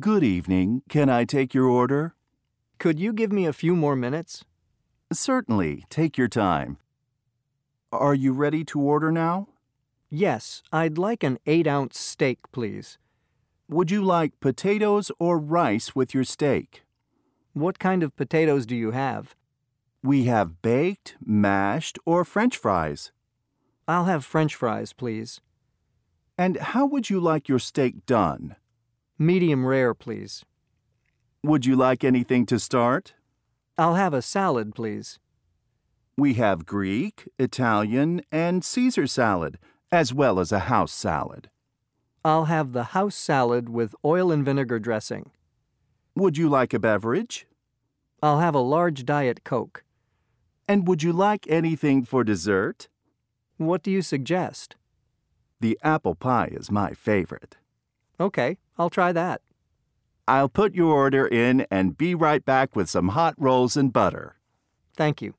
Good evening. Can I take your order? Could you give me a few more minutes? Certainly. Take your time. Are you ready to order now? Yes, I'd like an 8 ounce steak, please. Would you like potatoes or rice with your steak? What kind of potatoes do you have? We have baked, mashed, or French fries. I'll have French fries, please. And how would you like your steak done? Medium rare, please. Would you like anything to start? I'll have a salad, please. We have Greek, Italian, and Caesar salad, as well as a house salad. I'll have the house salad with oil and vinegar dressing. Would you like a beverage? I'll have a large Diet Coke. And would you like anything for dessert? What do you suggest? The apple pie is my favorite. Okay, I'll try that. I'll put your order in and be right back with some hot rolls and butter. Thank you.